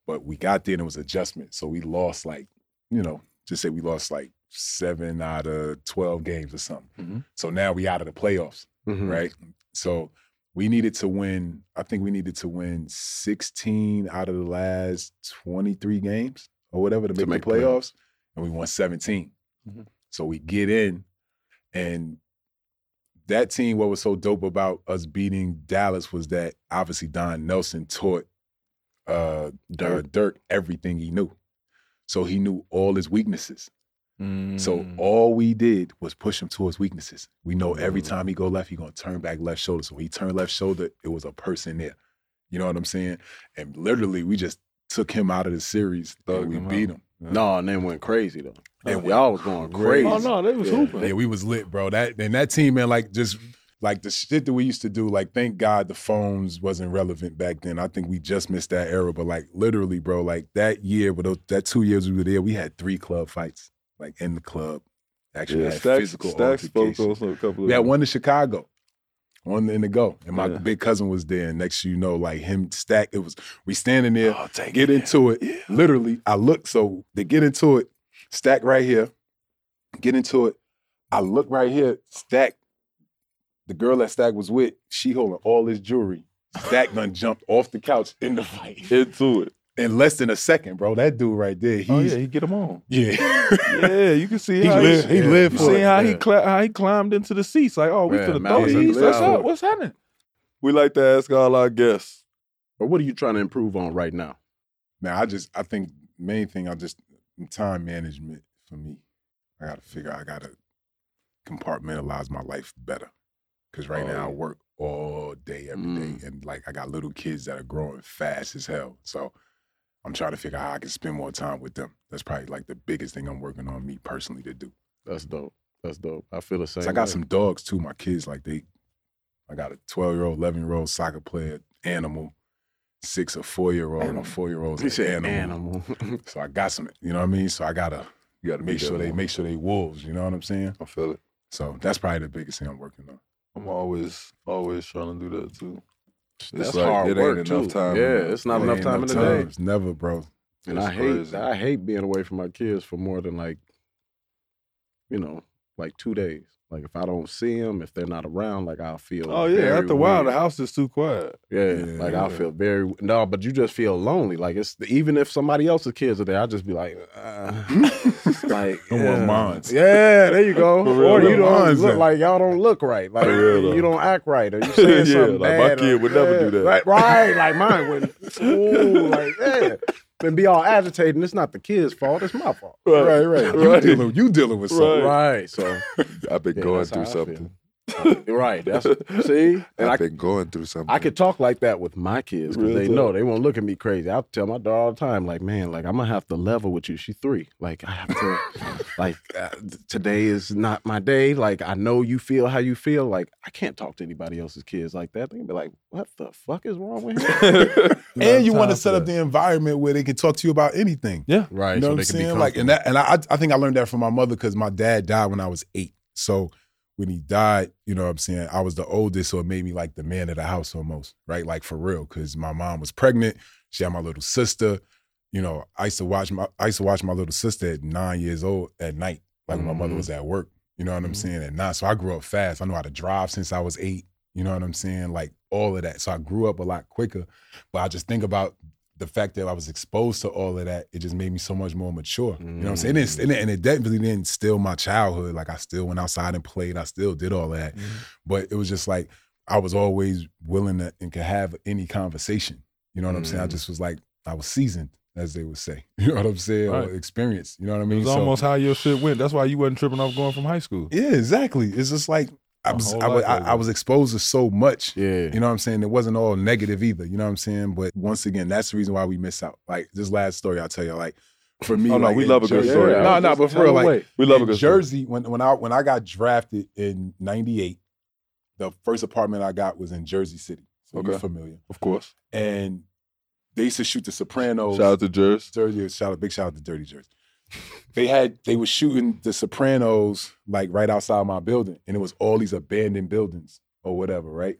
But we got there and it was adjustment. So we lost like, you know, just say we lost like seven out of twelve games or something. Mhm. So now we out of the playoffs, Mhm. right? So we needed to win, I think we needed to win 16 out of the last 23 games or whatever to make, make the playoffs. playoffs. And we won 17. Mhm. So we get in and that team, what was so dope about us beating Dallas was that obviously Don Nelson taught uh. Dirk. Dirk everything he knew. So he knew all his weaknesses. So Mm. all we did was push him towards weaknesses. We know every Mm. time he go left, he gonna turn back left shoulder. So when he turned left shoulder, it was a person there. You know what I'm saying? And literally, we just took him out of the series Thugged and we him beat out. him. No, and then went crazy though. And And y'all was going crazy. Oh no, they was Yeah. hooping. Yeah, we was lit, bro. That and that team, man, like just like the shit that we used to do. Like, thank God the phones wasn't relevant back then. I think we just missed that era. But like, literally, bro, like that year, but those, that two years we were there, we had three club fights, like in the club. Actually, Yeah, had physical Stacks spoke on a couple of We had one in Chicago, one in the go, and my Yeah. big cousin was there. And next, you know, like him, Stak. It was we standing there, Oh, get it. into it. Literally, I look. So they get into it. Stak right here. Get into it. I look right here. Stak. The girl that Stak was with, she holding all his jewelry. Stak done jumped off the couch in the fight into it. In less than a second, bro. That dude right there. He's, Oh yeah, he get him on. yeah. <laughs> Yeah, you can see He how lived- he yeah. lived You for see it, how he yeah. cla- how he climbed into the seats. Like, oh, we Yeah, finna man, throw he these. lived What's for up? What's happening? We like to ask all our guests. But what are you trying to improve on right now? Man, I just I think main thing I just time management for me. I gotta figure I gotta compartmentalize my life better. Cause right Oh, now I work all day, every day, Mm. and like I got little kids that are growing fast as hell. So I'm trying to figure out how I can spend more time with them. That's probably like the biggest thing I'm working on me personally to do. That's dope. That's dope. I feel the same. I got way. some dogs too. My kids, like they, I got a 12 year old, 11 year old soccer player, animal, six or four year old, and a four year old animal. animal. <laughs> So I got some, you know what I mean? So I gotta You got to make sure they make sure they wolves, you know what I'm saying? I feel it. So that's probably the biggest thing I'm working on. I'm always always trying to do that too. That's like, hard it ain't work enough too. time Yeah, it's not It enough ain't time in the day. times. Never, bro. And It's I hate crazy. I hate being away from my kids for more than like, you know, like two days. Like if I don't see them, if they're not around, like I'll feel. Oh yeah, very after a while the house is too quiet. Yeah, Yeah. like I feel very no, but you just feel lonely. Like it's even if somebody else's kids are there, I just be like, uh, <laughs> like No more yeah. mines. Yeah, there you go. <laughs> Real, or you don't mines look then. like y'all don't look right. Like For real, you don't act right, or you <laughs> saying Yeah, something like, my kid or- would never do that. Right, right. Like mine would. Ooh, like yeah. And be all agitated. It's not the kid's fault. It's my fault. Right, right. You Right. dealing, you dealing with something. Right. Right. So I've been Yeah, going through something. <laughs> right. That's see, <laughs> and I've I been going through something. I could talk like that with my kids because Real they talk. know they won't look at me crazy. I tell my daughter all the time, like, man, like I'm gonna have to level with you. She's three. Like I have to, <laughs> like uh, today is not my day. Like I know you feel how you feel. Like I can't talk to anybody else's kids like that. They can be like, what the fuck is wrong with him? and you want to set up the environment where they can talk to you about anything. Yeah, right. You know so what they I'm can be saying? Like, and that, and I, I think I learned that from my mother because my dad died when I was eight. So when he died, you know what I'm saying? I was the oldest, so it made me like the man of the house almost, right? Like for real, because my mom was pregnant. She had my little sister. You know, I used to watch my I used to watch my little sister at nine years old at night, like when my mother Mhm. was at work. You know what I'm Mhm. saying? At nine. So I grew up fast. I know how to drive since I was eight. You know what I'm saying? Like all of that. So I grew up a lot quicker. But I just think about the fact that I was exposed to all of that, it just made me so much more mature. You know what I'm saying? And it, and it- definitely didn't steal my childhood. Like I still went outside and played. I still did all that. But it was just like I was always willing to and could have any conversation. You know what I'm saying? I Mm. just was like I was seasoned, as they would say. <laughs> You know what I'm saying? Right. Or experienced. You know what I mean? was So- almost how your shit went. That's why you wasn't tripping off going from high school. yeah, exactly. It's just like I was I, was- I, I was exposed to so much. yeah. You know what I'm saying? It wasn't all negative either. You know what I'm saying? But once again, that's the reason why we miss out. Like this last story, I'll tell you. Like for me, <laughs> Oh, no, like, we love a good Jersey- story. No, no, but for real, like. We love a in good story. Jersey, when when I when I got drafted in '98, the first apartment I got was in Jersey City. So you're Okay. familiar. Of course. And they used to shoot The Sopranos. Shout out to Jers. Jersey, shout out, big shout out to Dirty Jersey. They had they were shooting The Sopranos like right outside my building, and it was all these abandoned buildings or whatever, right?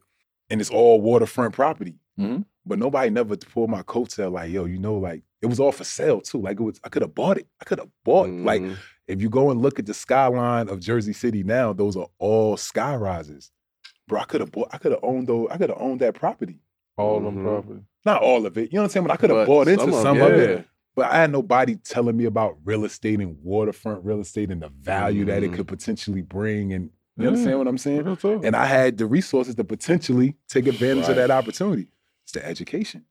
And it's all waterfront property. Mhm. But nobody never pulled my coattail like, yo, you know, like it was all for sale too. Like it was, I could have bought it. I could have bought like Mhm. if you go and look at the skyline of Jersey City now, those are all sky rises. Bro, I could have bought, I could have owned those, I could have owned that property. All them Mhm. property. Not all of it. You know what I'm saying? But I could have bought into some some, of- of, it. But I had nobody telling me about real estate and waterfront real estate and the value that it Mhm. could potentially bring. And you Yeah. understand what I'm saying? And I had the resources to potentially take advantage Right. of that opportunity. It's the education.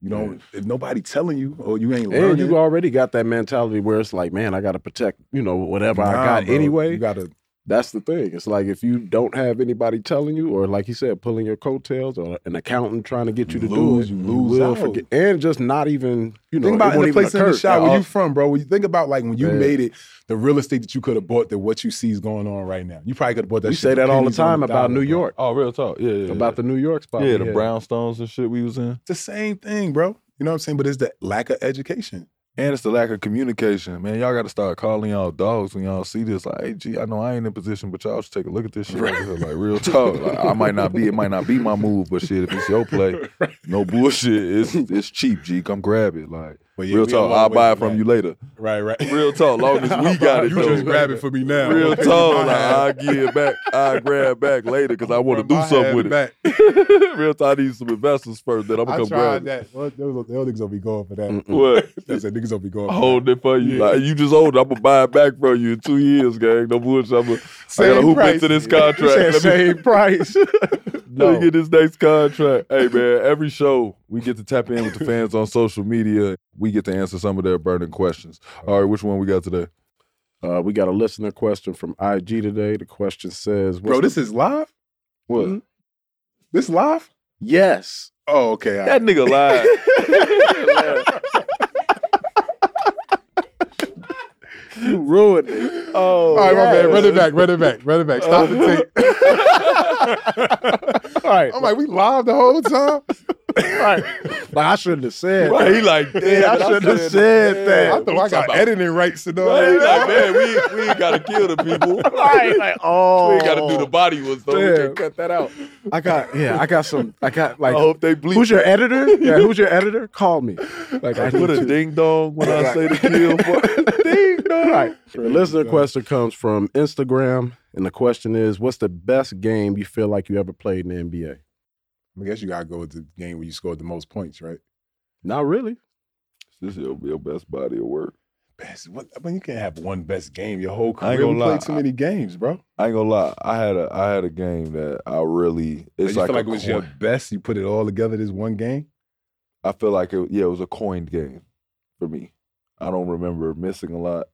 You know, if nobody telling you or you ain't learning, And you already got that mentality where it's like, man, I got to protect, you know, whatever I got bro, anyway. You gotta That's the thing. It's like if you don't have anybody telling you, or like you said, pulling your coattails, or an accountant trying to get you to Lose, do it, you lose out. forget. And just not even, you know, think about it won't the even place in the occur. shot where you from, bro. When you think about like when you Yeah. made it, the real estate that you could have bought, that what you see is going on right now. You probably could have bought that. We shit say that all the time about dollar, New bro. York, Oh, real talk. Yeah, yeah. about the New York spot. yeah, the brownstones and shit we was in. It's the same thing, bro. You know what I'm saying? But it's the lack of education. And it's the lack of communication, man. Y'all got to start calling y'all dogs when y'all see this. Like, hey, gee, I know I ain't in position, but y'all should take a look at this shit. here. Like, real talk. Like, I might not be, it might not be my move, but shit, if it's your play, <laughs> no bullshit. It's it's cheap, G. Come grab it. Like, But yeah, real we a talk. long I'll way buy it from from that. you later. Right, right. <laughs> Real talk. Long as we <laughs> got it, you though. just grab it for me now. Real <laughs> talk. Like, I'll give it back. I'll grab back later because I want to do something with it. back. Real talk. I need some investors first. Then I'm I gonna come tried grab it. that. Well, those, those niggas gonna be going for that. Mm-mm. What? That's that niggas gonna be going. For Hold that. it for you. Yeah. Like, you just hold it. I'm gonna buy it back from you in two years, gang. No bullshit. I'm gonna, I gotta Same hoop price. into this contract. said Let me, same price. let no. me get this next contract. Hey man, every show we get to tap in with the fans on social media. We get to answer some of their burning questions. All right, which one we got today? Uh, we got a listener question from IG today. The question says, Bro, what's this is live. What? Mhm. This live? yes. Oh, okay. That right. nigga lied. <laughs> <laughs> You ruined it. Oh, All right, my man. Run it back. Run it back. Run it back. Stop the <laughs> tape. All right. I'm like, we live the whole time. Right. Like I shouldn't have said. Right, that. he like, damn, I shouldn't have said said that. that. I thought I got editing rights and all Right, he that. like, man, we, we ain't gotta kill the people. <laughs> Right. Like, oh, We ain't gotta do the oh, body ones, though. We Yeah. can cut that out. I got yeah. I got some. I got like. I hope they bleep. Who's your editor? Yeah. Who's your editor? Call me. Like I <laughs> Put a to- ding dong when I say the kill. For, <laughs> ding dong. Right. The listener question comes from Instagram, and the question is, "What's the best game you feel like you ever played in the NBA?" I guess you gotta go with the game where you scored the most points, right? Not really. This is your, your best body of work. Best. What, I mean, you can't have one best game your whole I ain't career. Gonna lie. played too many games, bro. I ain't gonna lie. I had a I had a game that I really. It's you like, feel like it was your best. You put it all together this one game. I feel like it. Yeah, it was a coined game for me. I don't remember missing a lot.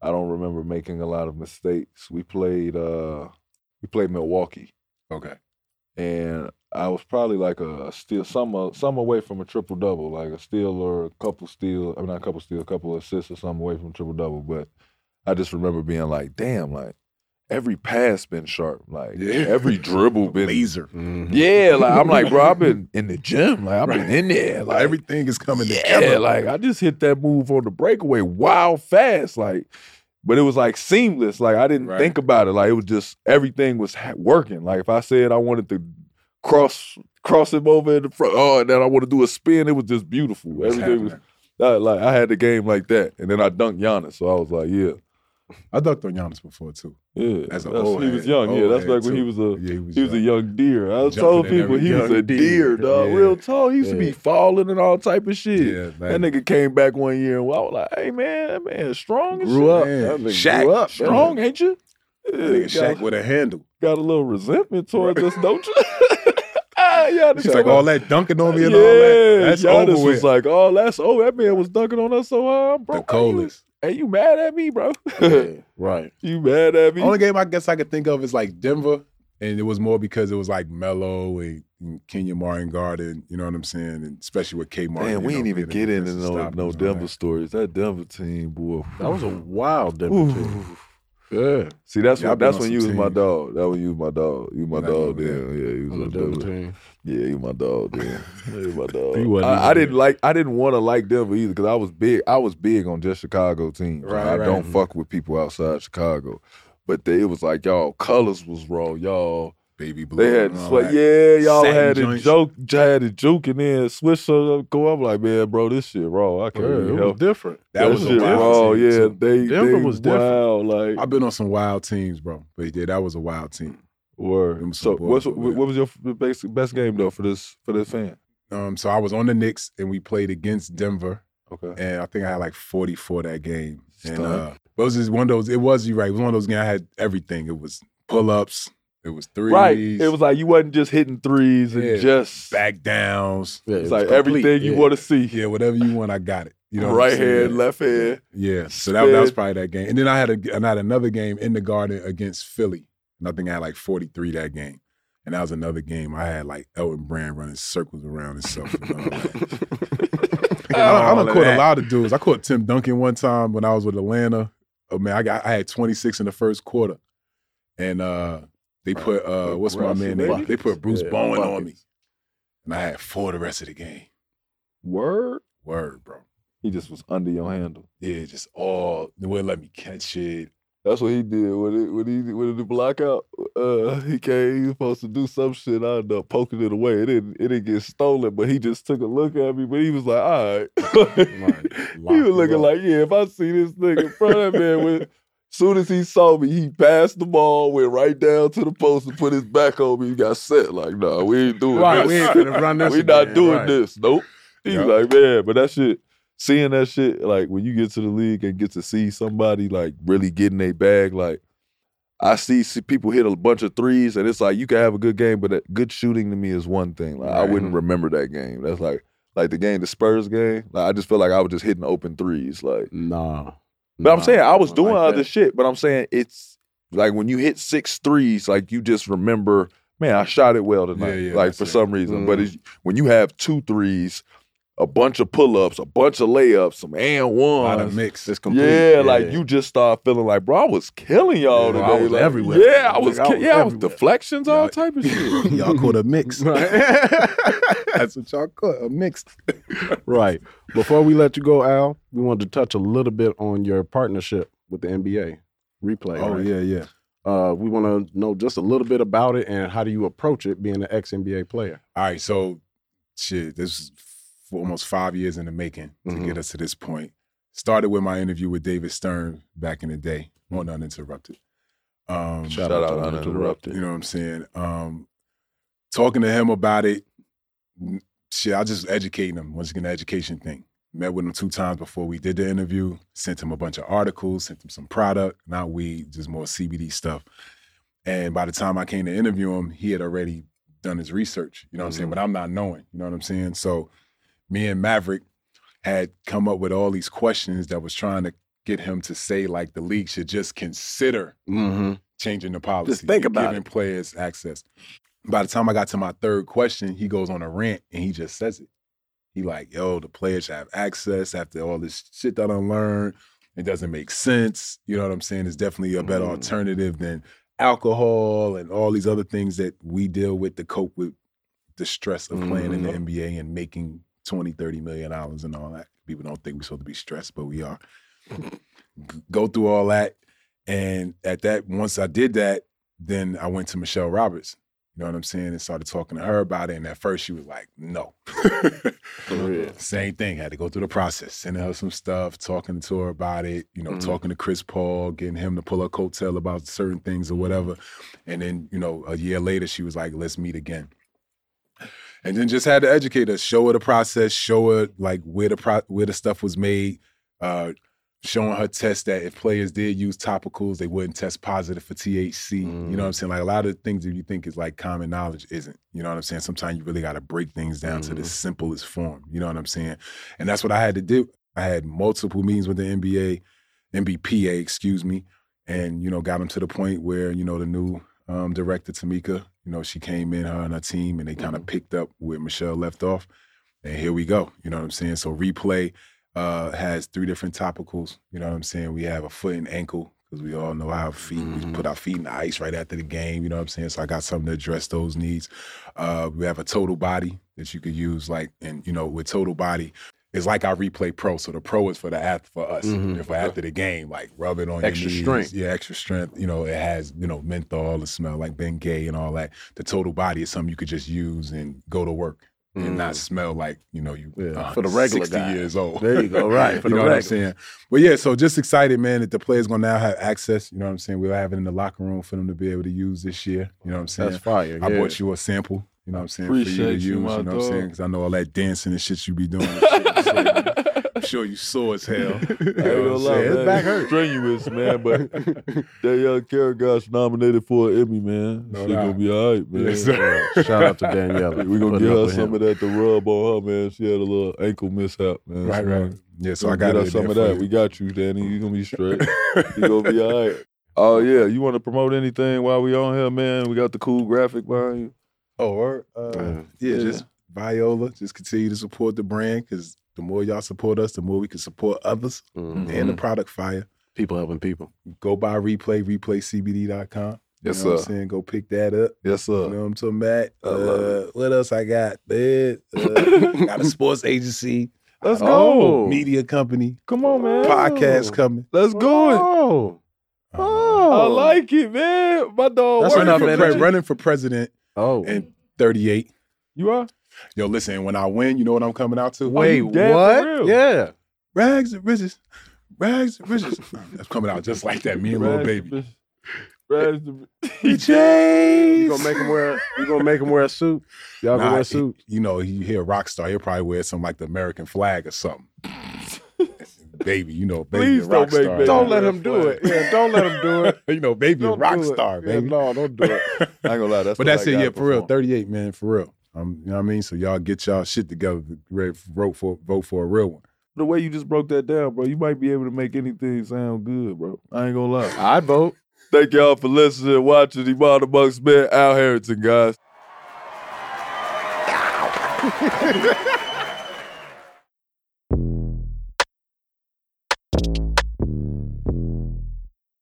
I don't remember making a lot of mistakes. We played. uh we played Milwaukee, Okay. and I was probably like a, a steal, some uh, some away from a triple double, like a steal or a couple steal. I mean, not a couple steal, a couple assists or something away from triple double. But I just remember being like, damn, like every pass been sharp, like Yeah. every <laughs> dribble been Laser. Mhm. Yeah, like I'm like, bro, I've been <laughs> in the gym, like I've been in there, Like like everything is coming yeah, together. like I just hit that move on the breakaway, wild fast, like. But it was like seamless. Like I didn't Right. think about it. Like it was just everything was ha- working. Like if I said I wanted to cross cross him over in the front, oh, and then I want to do a spin, it was just beautiful. Everything was uh, like I had the game like that, and then I dunked Giannis. So I was like, yeah, I dunked on Giannis before too. yeah. As That's- old he was young. Yeah, that's head, like when he was a Yeah, he was. he was a young. deer. I Jumping told people he was a deer. deer, dog. Yeah. Real tall. He used to be falling and all type of shit. Yeah, That nigga came back one year and I was like, hey man, that man strong as Grew shit. up. Man, Shaq, grew up. Strong, ain't you? Yeah, nigga got, Shaq with a handle. got a little resentment towards us, don't you? Yeah, She's like all that dunking on me and all yeah, that. That's Giannis over was with. like, oh, that's oh, that man was dunking on us so hard, bro. the coldest. Hey, you mad at me, bro? <laughs> Yeah, right. <laughs> you mad at me? Only game I guess I could think of is like Denver, and it was more because it was like Melo and, and Kenyon Martin Garden. You know what I'm saying? And especially with K Martin. Man, we ain't even get into no no Denver that. stories. That Denver team, boy. That was a wild Denver team. Yeah. See, that's Yeah, when that's when you was my dog. That when you was my dog. You my dog then. Yeah, you was On Denver dog. team. Yeah, you my dog. <laughs> Yeah, you my dog. I, I didn't like. I didn't want to like Denver either because I was big. I was big on just Chicago teams. Right, I right. don't fuck with people outside Chicago. But they, it was like y'all colors was wrong. Y'all Baby blue. they had sweat. that. Yeah, y'all Satin had joints. joke. Had it juke and then switch up. Go up like man, bro, this shit wrong. I Yeah, can't it really was different. That That, was a shit raw. team, Yeah, they Denver they was different. wild. Like I've been on some wild teams, bro. But yeah, that was a wild team. Word. So, what's, over what, was your f- best, best game though for this for this fan? Um, so I was on the Knicks and we played against Denver, Okay. and I think I had like 44 that game. And uh, it was just one of those. It was you right. It was one of those games. I had everything. It was pull ups. It was threes. Right. It was like you wasn't just hitting threes and Yeah. just back downs. Yeah, It's it was like complete. everything you Yeah. want to see. Yeah, whatever you want, I got it. You know, right saying? hand, left hand. Yeah, so that, that was probably that game. And then I had a I had another game in the Garden against Philly. And I think I had like 43 that game. And that was another game. I had like Elton Brand running circles around himself. And all that. <laughs> I, I done caught a lot of dudes. I caught Tim Duncan one time when I was with Atlanta. Oh man, I got I had 26 in the first quarter. And uh they put uh what's my man name? They put Bruce Yeah, Bowen on me. buckets. And I had four the rest of the game. Word. Word, bro. He just was under your handle. Yeah, just all they wouldn't let me catch it. That's what he did when it when he when the block out. Uh, he came. He was supposed to do some shit. I ended up poking it away. It didn't. It didn't get stolen. But he just took a look at me. But he was like, "All right." <laughs> he was looking like, "Yeah, if I see this nigga in front of man with." <laughs> Soon as he saw me, he passed the ball, went right down to the post and put his back on me. He got set. Like, nah, we ain't doing Right, this. we ain't finna run <laughs> this we not again, doing right. this. Nope. He Yup. was like, man, but that shit, seeing that shit, like when you get to the league and get to see somebody like really getting a bag, like I see, see people hit a bunch of threes, and it's like you can have a good game, but that good shooting to me is one thing. Like I wouldn't remember that game. That's like like the game, the Spurs game. Like I just feel like I was just hitting open threes. Like, Nah. but I'm saying I was doing like other that. shit. But I'm saying it's like when you hit six threes, like you just remember, man, I shot it well tonight. yeah, like for it. some reason. But Mm. it's, when you have two threes, a bunch of pull ups, a bunch of layups, some and ones. A lot of mix. It's complete. Yeah, like you just start feeling like, bro, I was killing y'all Yeah, today. I was Like, everywhere. Yeah, I was. Like, I was yeah, I was deflections, all Y'all- type of shit. <laughs> y'all caught a mix. <laughs> Right. <laughs> That's what y'all caught, a mixed. right. Before we let you go, Al, we wanted to touch a little bit on your partnership with the NBA. Replay. Oh right? yeah, yeah. Uh, we want to know just a little bit about it and how do you approach it being an ex NBA player. All right, so shit, this is f- almost five years in the making to Mhm. get us to this point. Started with my interview with David Stern back in the day on Uninterrupted. Um, Shout out to Uninterrupted. You know what I'm saying? Um, talking to him about it, shit, I just educating him. Once again, the education thing. Met with him two times before we did the interview. Sent him a bunch of articles. Sent him some product, not weed, just more CBD stuff. And by the time I came to interview him, he had already done his research. You know what I'm saying? But I'm not knowing. You know what I'm saying? So me and Maverick had come up with all these questions that was trying to get him to say like the league should just consider Mm-hmm. changing the policy. Just think about giving it. players access. By the time I got to my third question, he goes on a rant and he just says it. He like, yo, the players should have access after all this shit that I learned. It doesn't make sense. You know what I'm saying? It's definitely a better Mm. alternative than alcohol and all these other things that we deal with to cope with the stress of playing in the Mhm. NBA and making 20, 30 million dollars and all that. People don't think we're supposed to be stressed, but we are. Go through all that. And at that, once I did that, then I went to Michelle Roberts. You know what I'm saying? And started talking to her about it. And at first she was like, no. <laughs> Same thing. Had to go through the process, sending her some stuff, talking to her about it, you know, Mhm. talking to Chris Paul, getting him to pull a coattail about certain things or whatever. And then, you know, a year later, she was like, let's meet again. And then just had to educate her, show her the process, show her like where the pro- where the stuff was made, uh, showing her tests that if players did use topicals, they wouldn't test positive for THC. You know what I'm saying? Like a lot of things that you think is like common knowledge isn't. You know what I'm saying? Sometimes you really got to break things down to the simplest form. You know what I'm saying? And that's what I had to do. I had multiple meetings with the NBA, NBPA, excuse me, and you know got them to the point where you know the new um, director Tamika, you know she came in her and her team, and they kind of picked up where Michelle left off, and here we go. You know what I'm saying? So replay uh, has three different topicals. You know what I'm saying? We have a foot and ankle because we all know how feet we put our feet in the ice right after the game. You know what I'm saying? So I got something to address those needs. Uh, we have a total body that you could use, like, and you know, with total body. It's like our replay pro. So the pro is for the ath for us. Mhm. And for after the game, like rub it on Extra your knees. strength. Yeah, extra strength. You know, it has, you know, menthol, the smell like Ben Gay and all that. The total body is something you could just use and go to work and not smell like, you know, you Mm. Yeah, uh, for the regular 60 guy. years old. There you go, <laughs> right, for you the know what I'm regular. saying? But yeah, so just excited, man, that the players gonna now have access. You know what I'm saying? We'll have it in the locker room for them to be able to use this year. You know what I'm saying? That's fire. I yeah. bought you a sample. You know what I'm saying? for you to Appreciate use. you, You, know what I'm saying? Because I know all that dancing and shit you be doing. <laughs> shit. I'm sure you sore as hell. You <laughs> I ain't know gonna lie? His back hurt. Strenuous, man, but that young Carrot guy's nominated for an Emmy, man. No Shit gonna be all right, man. Yes. <laughs> Shout out to Danielle. We're gonna get her some him. of that to rub on her, man. She had a little ankle mishap, man. Right, So, right. Yeah, so I got her some of that. you. We got you, Danny. You gonna be straight. you gonna be all right. <laughs> Oh yeah, you want to promote anything while we on here, man? We got the cool graphic behind you. Oh, or uh, Yeah. yeah, Yeah. just Viola. Just continue to support the brand because the more y'all support us, the more we can support others Mhm. and the product fire. People helping people. Go buy replay, replaycbd.com. Yes, you know What sir. I'm saying? Go pick that up. Yes, sir. You know what I'm talking about? I love Uh, what else I got? Uh, <laughs> got a sports agency, Let's go. media company, Come on, man. podcast coming. Let's go. it. Oh, Uh, I like it, man. My dog. That's working running, enough for for pre- running for president oh. in 38. You are? Yo, listen, when I win, you know what I'm coming out to? Wait, you what? Yeah. Rags and riches. Rags and riches. <laughs> That's coming out just like that. Me and little baby. Raz the- <laughs> You gonna make him wear? You gonna make him wear a suit? Y'all gonna Nah, wear he- suits? you know, you hear a rock star, he'll probably wear something like the American flag or something. <laughs> baby, you know, baby, Please a rock don't make star. baby Don't let a him do it. Yeah, don't let him do it. you know, baby, a Don't rock do it. star, Yeah, baby. no, don't do it. I ain't gonna lie. That's But what that's I it, got yeah, for real. 38, man, for real. Um, you know what I mean? So y'all get y'all shit together ready for, vote for vote for a real one. The way you just broke that down, bro, you might be able to make anything sound good, bro. I ain't gonna lie. I'd vote. Thank y'all for listening and watching Iman Amongst Men, Al Harrington, guys. <laughs>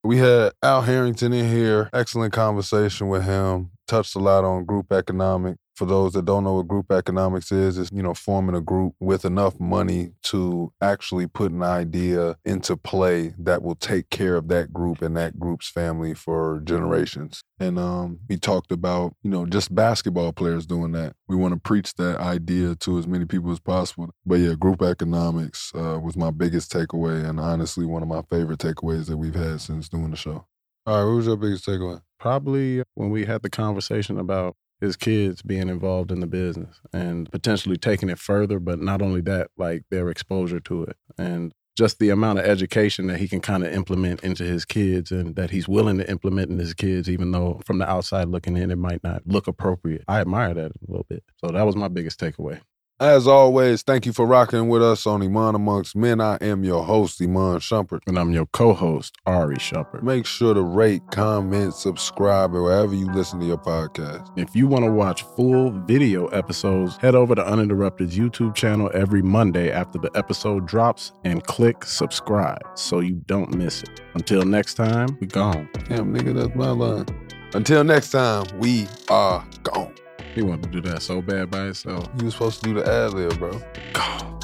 We had Al Harrington in here. Excellent conversation with him. Touched a lot on group economic. For those that don't know what group economics is, it's you know forming a group with enough money to actually put an idea into play that will take care of that group and that group's family for generations. And um, we talked about you know just basketball players doing that. We want to preach that idea to as many people as possible. But yeah, group economics uh, was my biggest takeaway, and honestly one of my favorite takeaways that we've had since doing the show. All right, what was your biggest takeaway? Probably when we had the conversation about his kids being involved in the business and potentially taking it further, but not only that, like their exposure to it and just the amount of education that he can kind of implement into his kids and that he's willing to implement in his kids, even though from the outside looking in, it might not look appropriate. I admire that a little bit. So that was my biggest takeaway. As always, thank you for rocking with us on Iman Amongst Men. I am your host, Iman Shumpert. And I'm your co-host, Ari Shumpert. Make sure to rate, comment, subscribe, or wherever you listen to your podcast. If you want to watch full video episodes, head over to Uninterrupted's YouTube channel every Monday after the episode drops and click subscribe so you don't miss it. Until next time, we gone. Damn, nigga, that's my line. Until next time, we are gone. He wanted to do that so bad by himself. You was supposed to do the ad lib, bro. God.